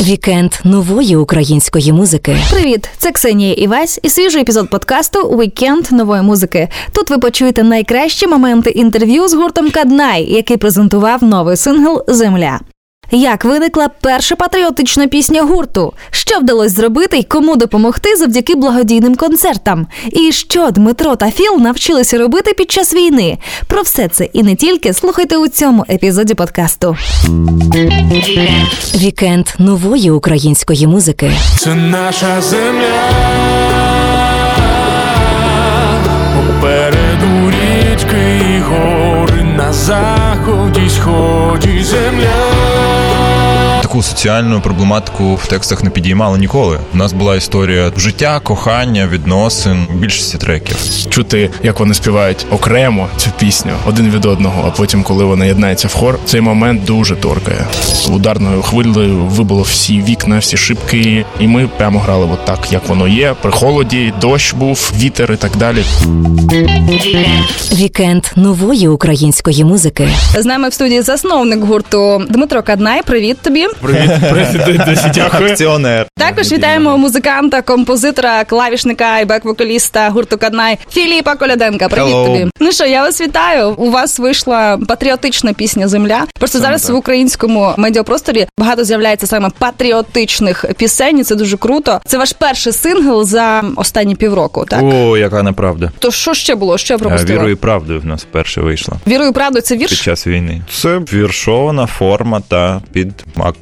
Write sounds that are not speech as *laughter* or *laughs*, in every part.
Вікенд нової української музики. Привіт, це Ксенія Івась і свіжий епізод подкасту Вікенд нової музики. Тут ви почуєте найкращі моменти інтерв'ю з гуртом Каднай, який презентував новий сингл Земля. Як виникла перша патріотична пісня гурту? Що вдалося зробити і кому допомогти завдяки благодійним концертам? І що Дмитро та Філ навчилися робити під час війни? Про все це і не тільки слухайте у цьому епізоді подкасту. Вікенд нової української музики. Це наша земля. Попереду річки і гори на заході, сході земля. Таку соціальну проблематику в текстах не підіймали ніколи. У нас була історія життя, кохання, відносин більшості треків. чути, як вони співають окремо цю пісню один від одного, а потім, коли вона єднається в хор, цей момент дуже торкає. Ударною хвилею вибило всі вікна, всі шибки, і ми прямо грали от так, як воно є. При холоді, дощ був, вітер і так далі. Вікенд нової української музики. З нами в студії засновник гурту Дмитро Каднай. Привіт тобі. Привіт, привіт, досі дякую. Акціонер. Також вітаємо музиканта, композитора, клавішника і бек-вокаліста гурту Каднай Філіпа Коляденка. Привіт Hello. тобі. Ну що, я вас вітаю. У вас вийшла патріотична пісня Земля. Просто зараз в українському медіапросторі багато з'являється саме патріотичних пісень. і Це дуже круто. Це ваш перший сингл за останні півроку. Так О, яка неправда. то що ще було? Що я пропустила? Вірою і правдою в нас вперше вийшла Вірою і правдою це під час війни. Це віршована форма та під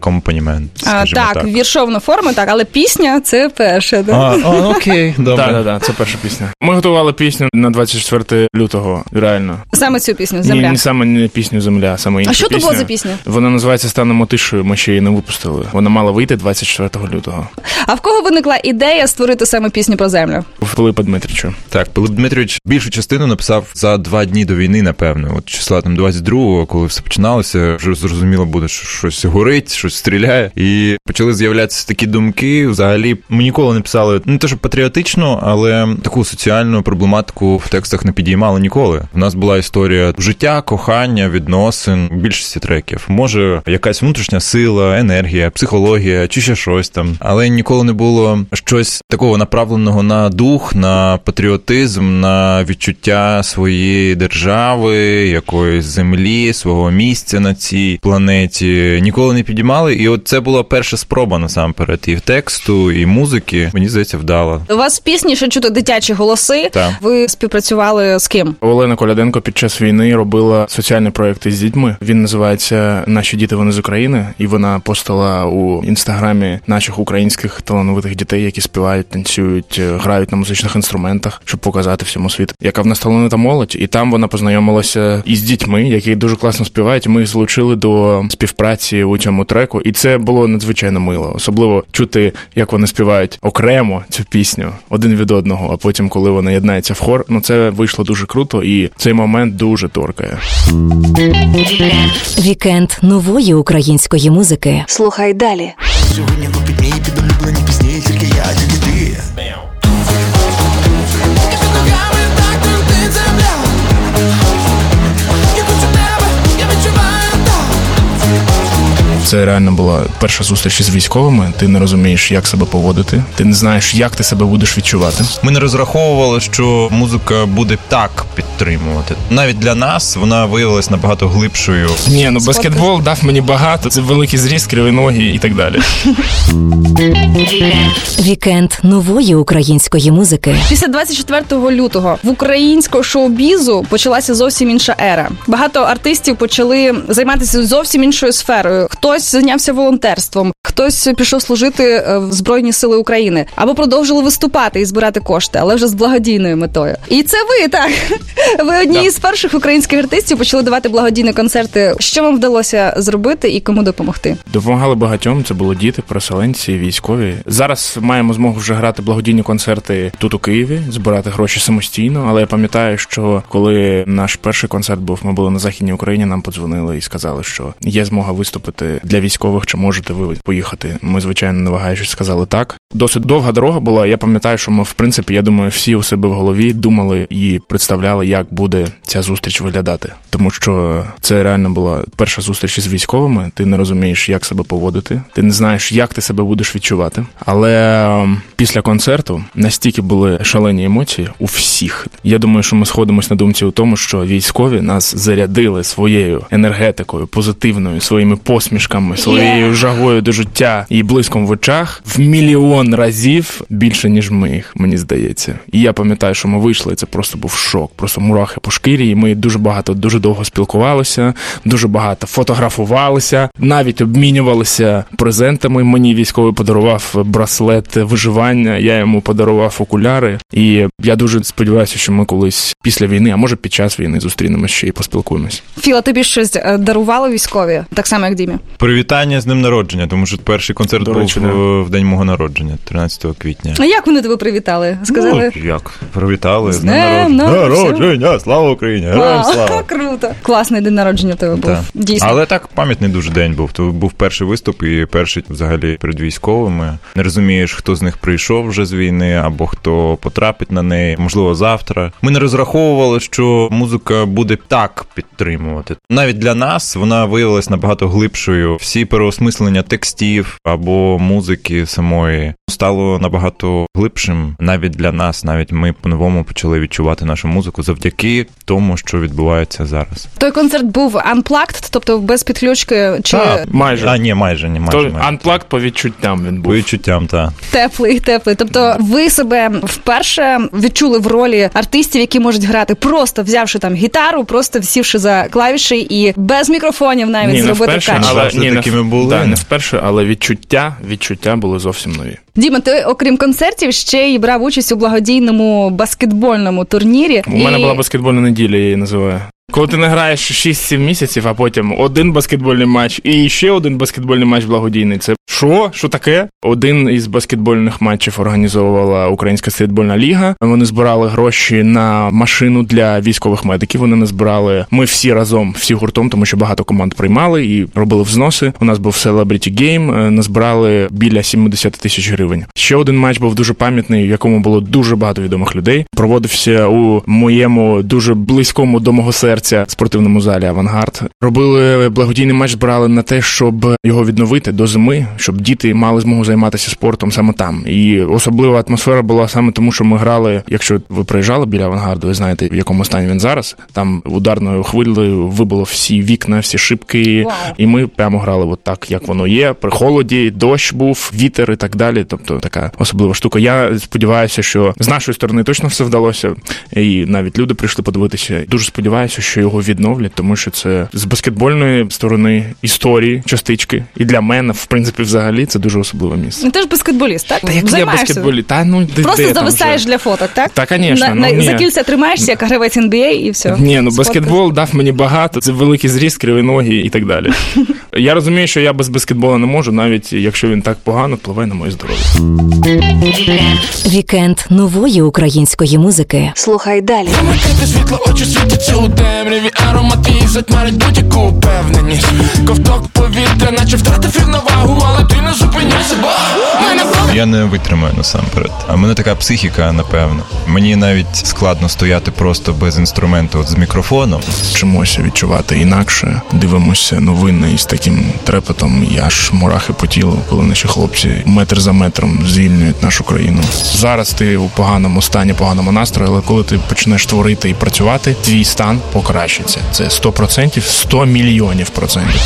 акомпанімент. А, так, так, віршовна форма, так, але пісня це перше. Да? А, а, окей, *laughs* добре. Так, так, так, це перша пісня. Ми готували пісню на 24 лютого. Реально. Саме цю пісню Земля. ні саме не пісню Земля, саме інша А що то було за пісня? Вона називається Станемо тишою. Ми ще її не випустили. Вона мала вийти 24 лютого. А в кого виникла ідея створити саме пісню про землю? В Пилипа Дмитричу. Так, Пилип Дмитрович більшу частину написав за два дні до війни, напевно. От числа там 22-го, коли все починалося, вже зрозуміло буде, що щось горить, щось стріляє. І почали з'являтися такі думки. Взагалі, ми ніколи не писали не те, що патріотично, але таку соціальну проблематику в текстах не підіймали ніколи. У нас була історія життя, кохання, відносин в більшості треків. Може, якась внутрішня сила, енергія, психологія чи ще щось там, але ніколи не було щось такого направленого на дух, на патріотизм, на відчуття своєї держави, якоїсь землі, свого місця на цій планеті. Ніколи не підіймали. І от це була перша спроба насамперед і в тексту, і музики. Мені здається, вдала. У вас в пісні ще чути дитячі голоси. Так. Ви співпрацювали з ким? Олена Коляденко під час війни робила соціальний проект із дітьми. Він називається Наші діти вони з України, і вона постала у інстаграмі наших українських талановитих дітей, які співають, танцюють, е, грають на музичних інструментах, щоб показати всьому світу, яка в нас талановита молодь. І там вона познайомилася із дітьми, які дуже класно співають. Ми їх залучили до співпраці у цьому треку, і це було надзвичайно мило. Особливо чути, як вони співають окремо цю пісню один від одного. А потім, коли вона єднається в хор, ну це вийшло дуже круто, і цей момент дуже торкає. Вікенд нової української музики. Слухай далі. Сьогодні купіть мій під улюблені пісні, тільки я, тільки Це реально була перша зустріч із військовими. Ти не розумієш, як себе поводити. Ти не знаєш, як ти себе будеш відчувати. Ми не розраховували, що музика буде так підтримувати. Навіть для нас вона виявилась набагато глибшою. Ні, ну баскетбол дав мені багато. Це великий зріст, криві ноги і так далі. *laughs* Вікенд нової української музики. Після 24 лютого в українського шоу-бізу почалася зовсім інша ера. Багато артистів почали займатися зовсім іншою сферою. Хтось зайнявся волонтерством, хтось пішов служити е, в Збройні Сили України або продовжили виступати і збирати кошти, але вже з благодійною метою. І це ви так. *laughs* Ви одні із перших українських артистів почали давати благодійні концерти. Що вам вдалося зробити і кому допомогти? Допомагали багатьом. Це були діти, переселенці, військові. Зараз маємо змогу вже грати благодійні концерти тут у Києві, збирати гроші самостійно. Але я пам'ятаю, що коли наш перший концерт був, ми були на західній Україні. Нам подзвонили і сказали, що є змога виступити для військових, чи можете ви поїхати. Ми, звичайно, не вагаючись, сказали так. Досить довга дорога була. Я пам'ятаю, що ми, в принципі, я думаю, всі у себе в голові думали і представляли, як буде ця зустріч виглядати. Тому що це реально була перша зустріч із військовими. Ти не розумієш, як себе поводити, ти не знаєш, як ти себе будеш відчувати. Але після концерту настільки були шалені емоції у всіх. Я думаю, що ми сходимось на думці у тому, що військові нас зарядили своєю енергетикою, позитивною, своїми посмішками, своєю жагою до життя і блиском в очах в мільйон разів більше, ніж ми їх, мені здається. І я пам'ятаю, що ми вийшли, і це просто був шок, просто мурахи по шкірі. І ми дуже багато, дуже довго спілкувалися, дуже багато фотографувалися, навіть обмінювалися презентами. Мені військовий подарував браслет виживання. Я йому подарував окуляри. І я дуже сподіваюся, що ми колись після війни, а може під час війни, зустрінемося ще і поспілкуємось. Філа, тобі щось е, дарували військові, так само як Дімі. Привітання з днем народження, тому що перший концерт До був речі, в, в день мого народження, 13 квітня. А як вони тебе привітали? Сказали. Ну, як? Привітали З днем народження. народження. Слава Україні! Героям Вау, слава! *laughs* круто. Класний день народження у тебе був. Дійсно. Але так пам'ятний дуже день був. То був перший виступ і перший взагалі перед військовими. Не розумієш, хто з них прийшов вже з війни, або хто потрапить на неї, можливо, завтра. Ми не розраховували, що музика буде так підтримувати. Навіть для нас вона виявилась набагато глибшою. Всі переосмислення текстів або музики самої стало набагато глибшим навіть для нас. Навіть ми по-новому почали відчувати нашу музику завдяки тому, що відбувається зараз. Той концерт був unplugged, тобто без підключки чи Так. Майже. А, ні, майже, ні, майже. Майже. анплакт по відчуттям він По був. відчуттям, так. теплий, теплий. Тобто, ви себе вперше відчули в ролі артистів, які можуть грати, просто взявши там гітару, просто сівши за клавіші і без мікрофонів навіть Ні, зробити вперше, кач. але Завжди ні, не, такими були. Да, не вперше, але відчуття, відчуття були зовсім нові. Діма, ти окрім концертів ще й брав участь у благодійному баскетбольному турнірі. У мене була баскетбольна неділя, я її називаю. Коли ти не граєш 6-7 місяців, а потім один баскетбольний матч і ще один баскетбольний матч благодійний. Це що? Що таке? Один із баскетбольних матчів організовувала Українська стрітбольна ліга. Вони збирали гроші на машину для військових медиків. Вони не збирали. Ми всі разом, всі гуртом, тому що багато команд приймали і робили взноси. У нас був Celebrity Game, е, назбирали біля 70 тисяч гривень. Ще один матч був дуже пам'ятний, в якому було дуже багато відомих людей. Проводився у моєму дуже близькому до мого серця спортивному залі Авангард. Робили благодійний матч, збирали на те, щоб його відновити до зими, щоб діти мали змогу займатися спортом саме там. І особлива атмосфера була саме тому, що ми грали. Якщо ви приїжджали біля авангарду, ви знаєте, в якому стані він зараз. Там ударною хвилею вибило всі вікна, всі шибки, Вау. і ми прямо грали от так, як воно є. При холоді, дощ був, вітер і так далі. Тобто така особлива штука. Я сподіваюся, що з нашої сторони точно все вдалося, і навіть люди прийшли подивитися. Дуже сподіваюся, що його відновлять, тому що це з баскетбольної сторони історії, частички. І для мене, в принципі, взагалі, це дуже особливе місце. Ну, ти ж баскетболіст, так? Та як я Займаєшся. баскетболі? Та ну де, Просто де зависаєш для фоток, так? Та, конечно, На, ну, на, за кільця тримаєшся, як гравець NBA і все. Ні, ну баскетбол дав мені багато. Це великий зріст, криві ноги і так далі. *laughs* Я розумію, що я без баскетбола не можу, навіть якщо він так погано впливає на моє здоров'я. Вікенд нової української музики. Слухай далі. Світло, очі світяться у темряві, аромати і затьмарить будь-яку впевненість. Ковток повітря, наче втратив рівновагу, але ти не зупиняйся, бо Я не витримаю насамперед. А в мене така психіка, напевно. Мені навіть складно стояти просто без інструменту, от з мікрофоном. Вчимося відчувати інакше, дивимося новини із таким трепетом, і аж мурахи по тілу, коли наші хлопці метр за метром звільнюють нашу країну. Зараз ти у поганому стані, поганому настрої, але коли ти почнеш творити і працювати, твій стан покращиться. Це 100%, 100 мільйонів процентів.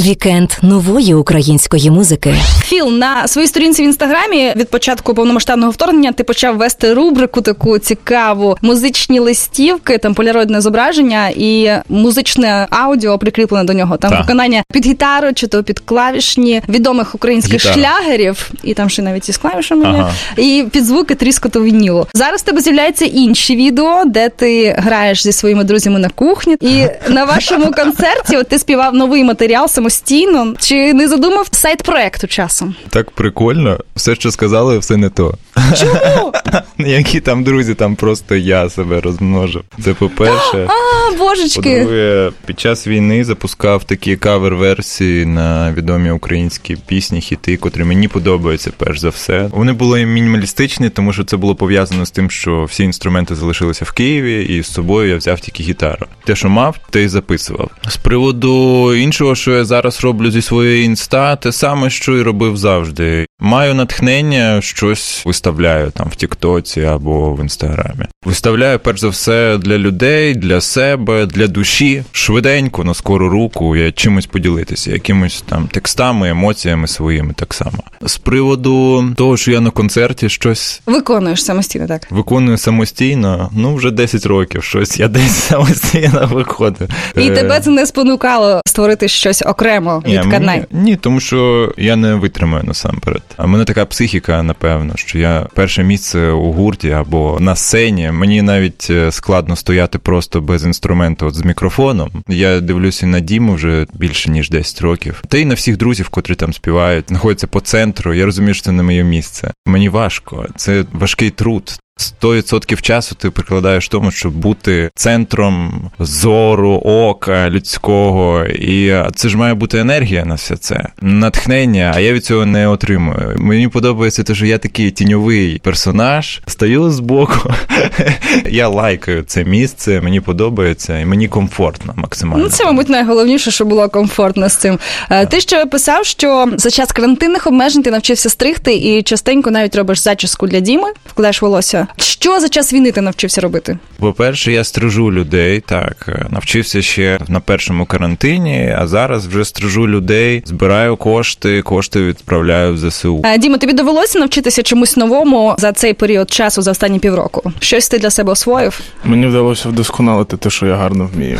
Вікенд нової української музики. Філ, на своїй сторінці в інстаграмі від початку повномасштабного вторгнення ти почав вести рубрику таку цікаву музичні листівки, там полароїдне зображення і музичне аудіо прикріплене до нього. Там Так. виконання під гітару чи то під клавішні відомих українських Гітара. шлягерів, і там ще навіть із клавішами Ага. і під звуки тріскоту вінілу. Зараз в тебе з'являються інші відео, де ти граєш зі своїми друзями на кухні. І на вашому концерті от ти співав новий матеріал самостійно. Чи не задумав side проекту часом? Так прикольно. Все, що сказали, все не то. Чому? Які там друзі, там просто я себе розмножив. Це по-перше. А, божечки. По-друге, під час війни запускав такі кавер-версії на відомі українські пісні, хіти, котрі мені подобаються перш за все. Вони були мінімалістичні, тому що це було пов'язано з тим, що всі інструменти залишилися в Києві, і з собою я взяв тільки гітару. Те, що мав, те й записував. З приводу іншого, що я зараз роблю зі своєї інста, те саме, що і робив завжди. Маю натхнення, щось виставляю там в Тіктоці або в інстаграмі. Виставляю перш за все для людей, для себе, для душі. Швиденько на скору руку я чимось поділитися, якимось там текстами, емоціями своїми так само. З приводу того, що я на концерті щось Виконуєш самостійно, так. виконую самостійно, ну вже 10 років, щось я десь *laughs* самостійно виходив. І Е, тебе це не спонукало створити щось окремо від Канай. мені- ні, тому що я не витримаю насамперед. А в мене така психіка, напевно, що я перше місце у гурті або на сцені. Мені навіть е, складно стояти просто без інструменту, от з мікрофоном. Я дивлюся на Діму вже більше ніж 10 років. Та й на всіх друзів, котрі там співають, знаходяться по центру. Я розумію, що це не моє місце. Мені важко, це важкий труд. 100% часу ти прикладаєш тому, щоб бути центром зору, ока людського. І це ж має бути енергія на все це, натхнення, а я від цього не отримую. Мені подобається те, що я такий тіньовий персонаж, стою збоку, *laughs* я лайкаю це місце, мені подобається і мені комфортно максимально. Ну, це, мабуть, найголовніше, що було комфортно з цим. Е, Ти ще писав, що за час карантинних обмежень ти навчився стригти і частенько навіть робиш зачіску для Діми, вкладаєш волосся. Що за час війни ти навчився робити? По-перше, я стрижу людей. Так, навчився ще на першому карантині, а зараз вже стрижу людей, збираю кошти, кошти відправляю в ЗСУ. Е, Діма, тобі довелося навчитися чомусь новому за цей період часу, за останні півроку? Щось ти для себе освоїв? Мені вдалося вдосконалити те, що я гарно вмію.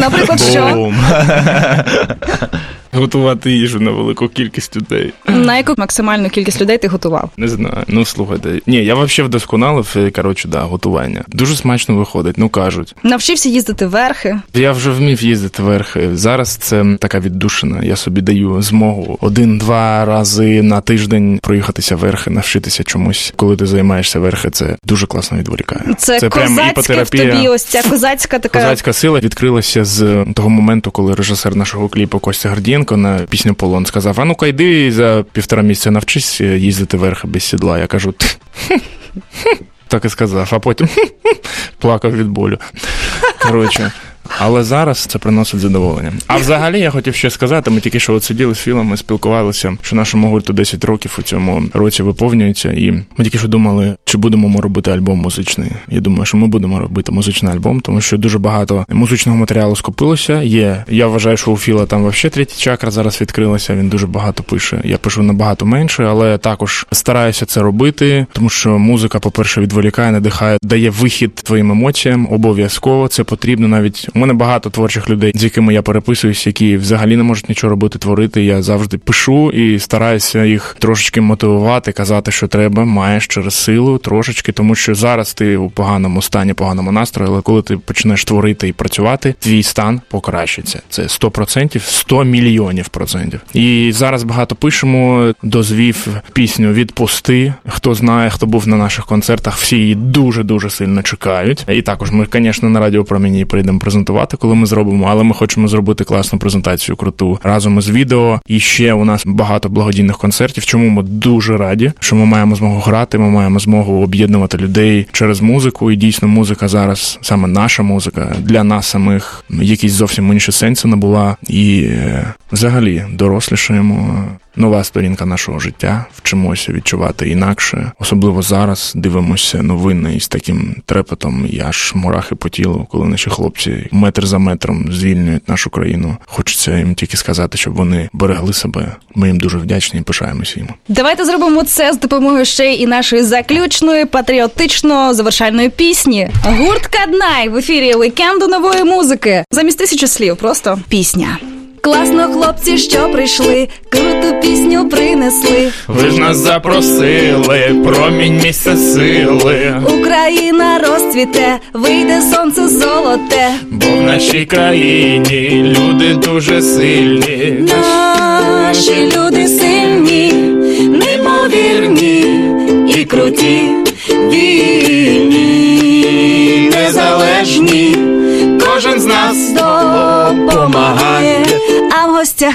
Наприклад, що? *laughs* Готувати їжу на велику кількість людей. На яку максимальну кількість людей ти готував? Не знаю. Ну слухайте. Ні, я взагалі вдосконалив, е, коротше, да, готування. Дуже смачно виходить, ну кажуть. Навчився їздити верхи. Я вже вмів їздити верхи. Зараз це така віддушина. Я собі даю змогу один-два рази на тиждень проїхатися верхи, навчитися чомусь. Коли ти займаєшся верхи, це дуже класно відволікає. Це, прям козацьке в іпотерапія. тобі, ось ця козацька така. Козацька сила відкрилася з того моменту, коли режисер нашого кліпу Костя Гордієнко на пісню Полон сказав: А ну-ка йди за півтора місяця навчись їздити верхи без сідла. Я кажу. Так і сказав, а потім *laughs* плакав від болю. Коротше. Але зараз це приносить задоволення. А взагалі я хотів ще сказати: ми тільки що от сиділи з філами, спілкувалися, що нашому гурту 10 років у цьому році виповнюється, і ми тільки що думали, чи будемо ми робити альбом музичний. Я думаю, що ми будемо робити музичний альбом, тому що дуже багато музичного матеріалу скопилося. Є я вважаю, що у Філа там вообще третя чакра зараз відкрилася. Він дуже багато пише. Я пишу набагато менше, але також стараюся це робити, тому що музика, по-перше, відволікає, надихає, дає вихід твоїм емоціям. Обов'язково це потрібно. Навіть у мене багато творчих людей, з якими я переписуюсь, які взагалі не можуть нічого робити, творити. Я завжди пишу і стараюся їх трошечки мотивувати, казати, що треба, маєш через силу трошечки, тому що зараз ти у поганому стані, поганому настрої, але коли ти почнеш творити і працювати, твій стан покращиться. Це 100%, 100 мільйонів процентів. І зараз багато пишемо. Дозвів пісню Відпусти. Хто знає, хто був на наших концертах, всі її дуже дуже сильно чекають. І також ми, звісно, на радіо промені прийдемо презентувати, коли ми зробимо, але ми хочемо зробити класну презентацію круту разом із відео. І ще у нас багато благодійних концертів. Чому ми дуже раді, що ми маємо змогу грати, ми маємо змогу об'єднувати людей через музику. І дійсно, музика зараз, саме наша музика, для нас самих якісь зовсім інші сенси набула. І е, взагалі дорослішаємо. Нова сторінка нашого життя, вчимося відчувати інакше. Особливо зараз дивимося новини із таким трепетом, і аж мурахи по тілу, коли наші хлопці метр за метром звільнюють нашу країну. Хочеться їм тільки сказати, щоб вони берегли себе. Ми їм дуже вдячні і пишаємося їм. Давайте зробимо це з допомогою ще і нашої заключної патріотично завершальної пісні. Гурт Каднай в ефірі вікенду нової музики. Замість тисячі слів, просто пісня. Класно, хлопці, що прийшли, круту пісню принесли. Ви ж нас запросили, промінь місця сили. Україна розцвіте, вийде сонце золоте. Бо в нашій країні люди дуже сильні. Наші люди сильні, неймовірні і круті. А в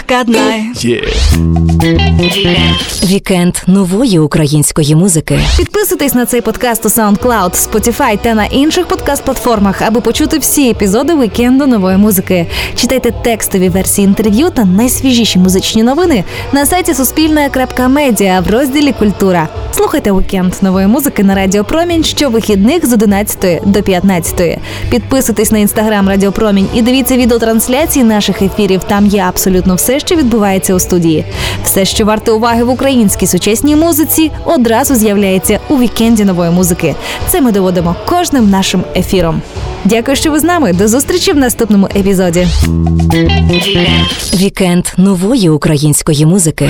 гостях Вікенд нової української музики. Підписуйтесь на цей подкаст у SoundCloud, Spotify та на інших подкаст-платформах, аби почути всі епізоди вікенду нової музики. Читайте текстові версії інтерв'ю та найсвіжіші музичні новини на сайті Суспільне.Медіа в розділі Культура. Слухайте вікенд нової музики на Радіо Промінь щовихідних з 11 до 15. Підписуйтесь на інстаграм Радіо Промінь і дивіться відеотрансляції наших ефірів. Там є абсолютно все, що відбувається у студії. Все, що варте уваги в українській сучасній музиці, одразу з'являється у вікенді нової музики. Це ми доводимо кожним нашим ефіром. Дякую, що ви з нами. До зустрічі в наступному епізоді. Вікенд нової української музики.